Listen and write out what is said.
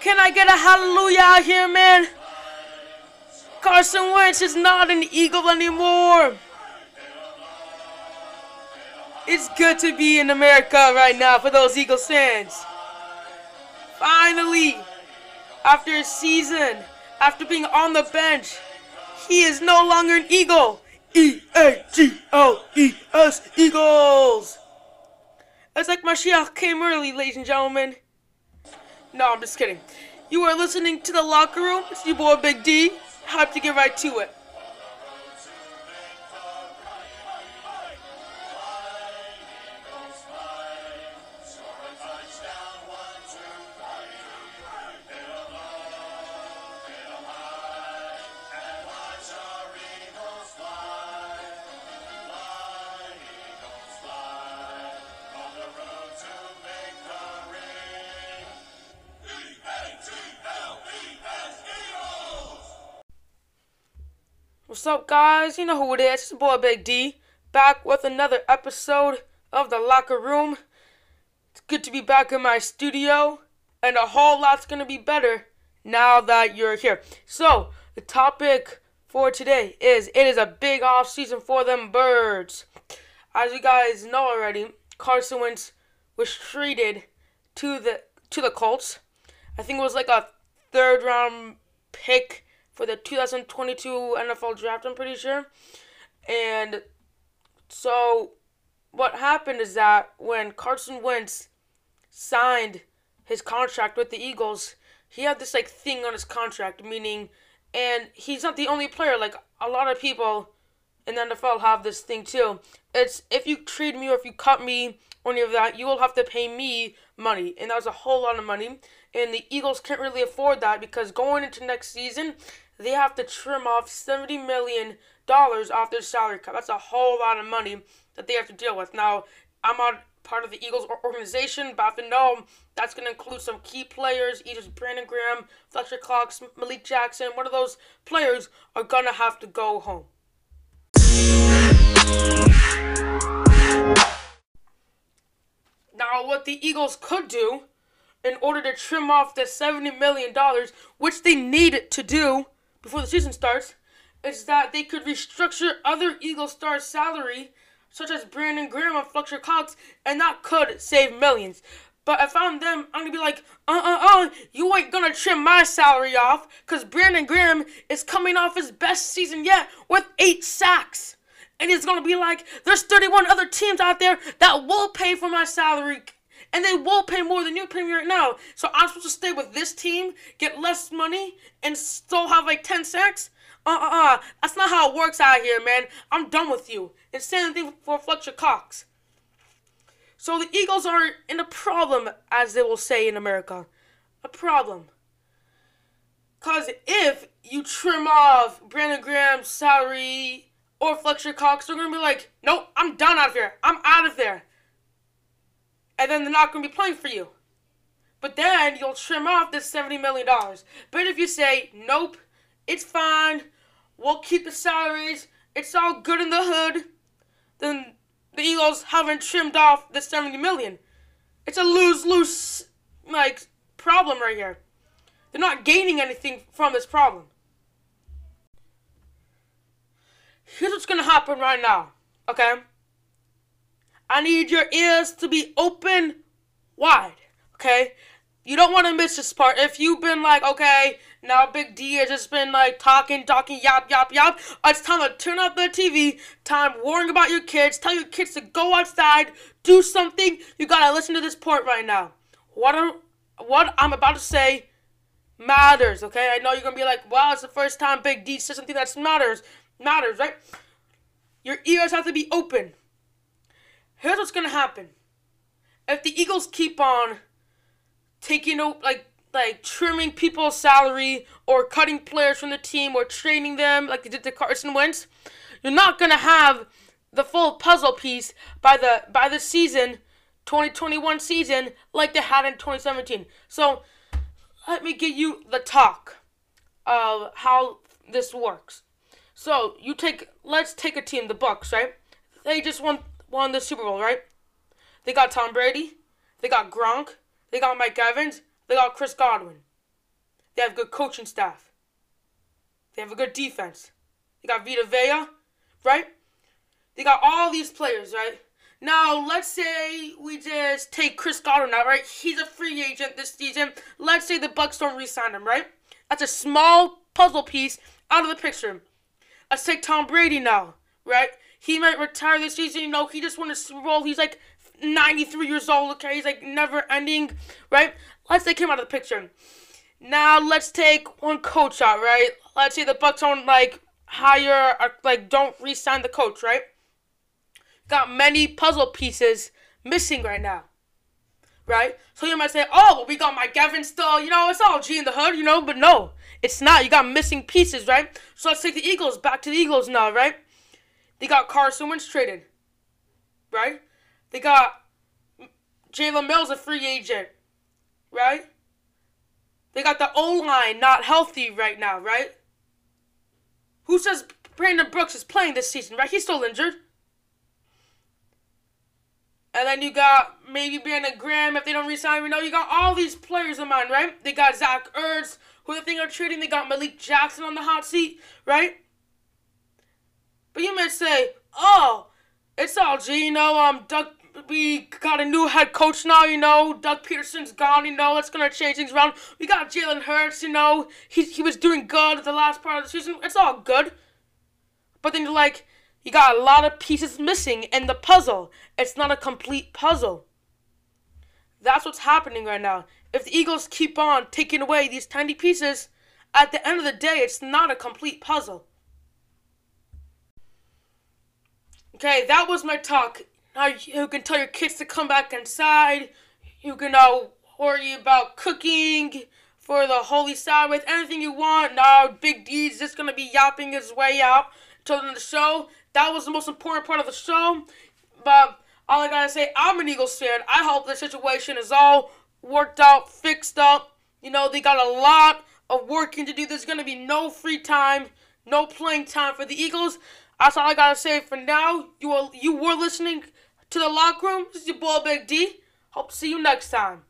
Can I get a hallelujah out here, man? Carson Wentz is not an Eagle anymore. It's good to be in America right now for those Eagles fans. Finally, after a season, after being on the bench, he is no longer an Eagle. E A G O E S Eagles. It's like Mashiach came early, ladies and gentlemen. No, I'm just kidding. You are listening to the locker room. It's your boy Big D. Hype to get right to it. What's up, guys? You know who it is. It's boy Big D. Back with another episode of The Locker Room. It's good to be back in my studio, and a whole lot's gonna be better now that you're here. So, the topic for today is it is a big off season for them birds. As you guys know already, Carson Wentz was traded to the to the Colts. I think it was like a third round pick for the 2022 NFL draft, I'm pretty sure. And so what happened is that when Carson Wentz signed his contract with the Eagles, he had this like thing on his contract, meaning and he's not the only player, like a lot of people in the NFL have this thing too. It's if you trade me or if you cut me or any of that, you will have to pay me money. And that was a whole lot of money. And the Eagles can't really afford that because going into next season, they have to trim off $70 million off their salary cap. That's a whole lot of money that they have to deal with. Now, I'm not part of the Eagles organization, but I know that's going to include some key players, either Brandon Graham, Fletcher Cox, Malik Jackson. One of those players are going to have to go home. Now, what the Eagles could do in order to trim off the $70 million, which they need to do before the season starts, is that they could restructure other Eagle stars' salary, such as Brandon Graham and Fletcher Cox, and that could save millions. But if I'm them, I'm gonna be like, uh uh uh, you ain't gonna trim my salary off, cause Brandon Graham is coming off his best season yet with eight sacks. And he's gonna be like, there's 31 other teams out there that will pay for my salary and they will pay more than you pay me right now. So I'm supposed to stay with this team, get less money, and still have like 10 sacks? Uh uh uh. That's not how it works out here, man. I'm done with you. And same thing for Fletcher Cox. So the Eagles are in a problem, as they will say in America. A problem. Because if you trim off Brandon Graham's salary or Fletcher Cox, they're going to be like, nope, I'm done out of here. I'm out of there and then they're not going to be playing for you. But then you'll trim off this $70 million. But if you say, nope, it's fine, we'll keep the salaries, it's all good in the hood, then the Eagles haven't trimmed off the 70 million. It's a lose lose, like, problem right here. They're not gaining anything from this problem. Here's what's going to happen right now, okay? I need your ears to be open wide, okay? You don't want to miss this part. If you've been like, okay, now Big D has just been like talking, talking, yap, yap, yap. It's time to turn off the TV. Time worrying about your kids. Tell your kids to go outside, do something. You gotta listen to this part right now. What I'm, what I'm about to say matters, okay? I know you're gonna be like, wow, it's the first time Big D says something that matters. Matters, right? Your ears have to be open here's what's gonna happen. If the Eagles keep on taking like like trimming people's salary or cutting players from the team or trading them like they did to Carson Wentz, you're not gonna have the full puzzle piece by the by the season 2021 season like they had in 2017. So let me give you the talk of how this works. So you take let's take a team, the Bucs, right? They just won won the Super Bowl, right? They got Tom Brady, they got Gronk, they got Mike Evans, they got Chris Godwin. They have good coaching staff. They have a good defense. They got Vita Vea, right? They got all these players, right? Now, let's say we just take Chris Godwin out, right? He's a free agent this season. Let's say the Bucs don't re-sign him, right? That's a small puzzle piece out of the picture. Let's take Tom Brady now, right? He might retire this season. You know, he just won a Super Bowl. He's like 93 years old. Okay, he's like never ending, right? Let's take him out of the picture. Now let's take one coach out, right? Let's say the Bucs don't like hire or like don't re-sign the coach, right? Got many puzzle pieces missing right now. Right? So you might say, oh, well, we got my Gavin still, you know, it's all G in the hood, you know, but no, it's not. You got missing pieces, right? So let's take the Eagles back to the Eagles now, right? They got Carson Wentz traded, right? They got Jalen Mills a free agent, right? They got the O line not healthy right now, right? Who says Brandon Brooks is playing this season, right? He's still injured. And then you got maybe Brandon Graham if they don't resign. You know, you got all these players in mind, right? They got Zach Ertz, who they think are trading. They got Malik Jackson on the hot seat, right? But you may say, oh, it's all G, you know, um, Doug, we got a new head coach now, you know, Doug Pederson's gone, you know, it's gonna change things around. We got Jalen Hurts, you know, he, he was doing good at the last part of the season. It's all good. But then you're like, you got a lot of pieces missing in the puzzle. It's not a complete puzzle. That's what's happening right now. If the Eagles keep on taking away these tiny pieces, at the end of the day, it's not a complete puzzle. Okay, that was my talk. Now you can tell your kids to come back inside. You can now worry about cooking for the Holy Sabbath, anything you want. Now Big D's just gonna be yapping his way out to the show. That was the most important part of the show. But all I gotta say, I'm an Eagles fan. I hope the situation is all worked out, fixed up. You know, they got a lot of working to do. There's gonna be no free time, no playing time for the Eagles. That's all I gotta say for now. You were you were listening to the locker room. This is your boy Big D. Hope to see you next time.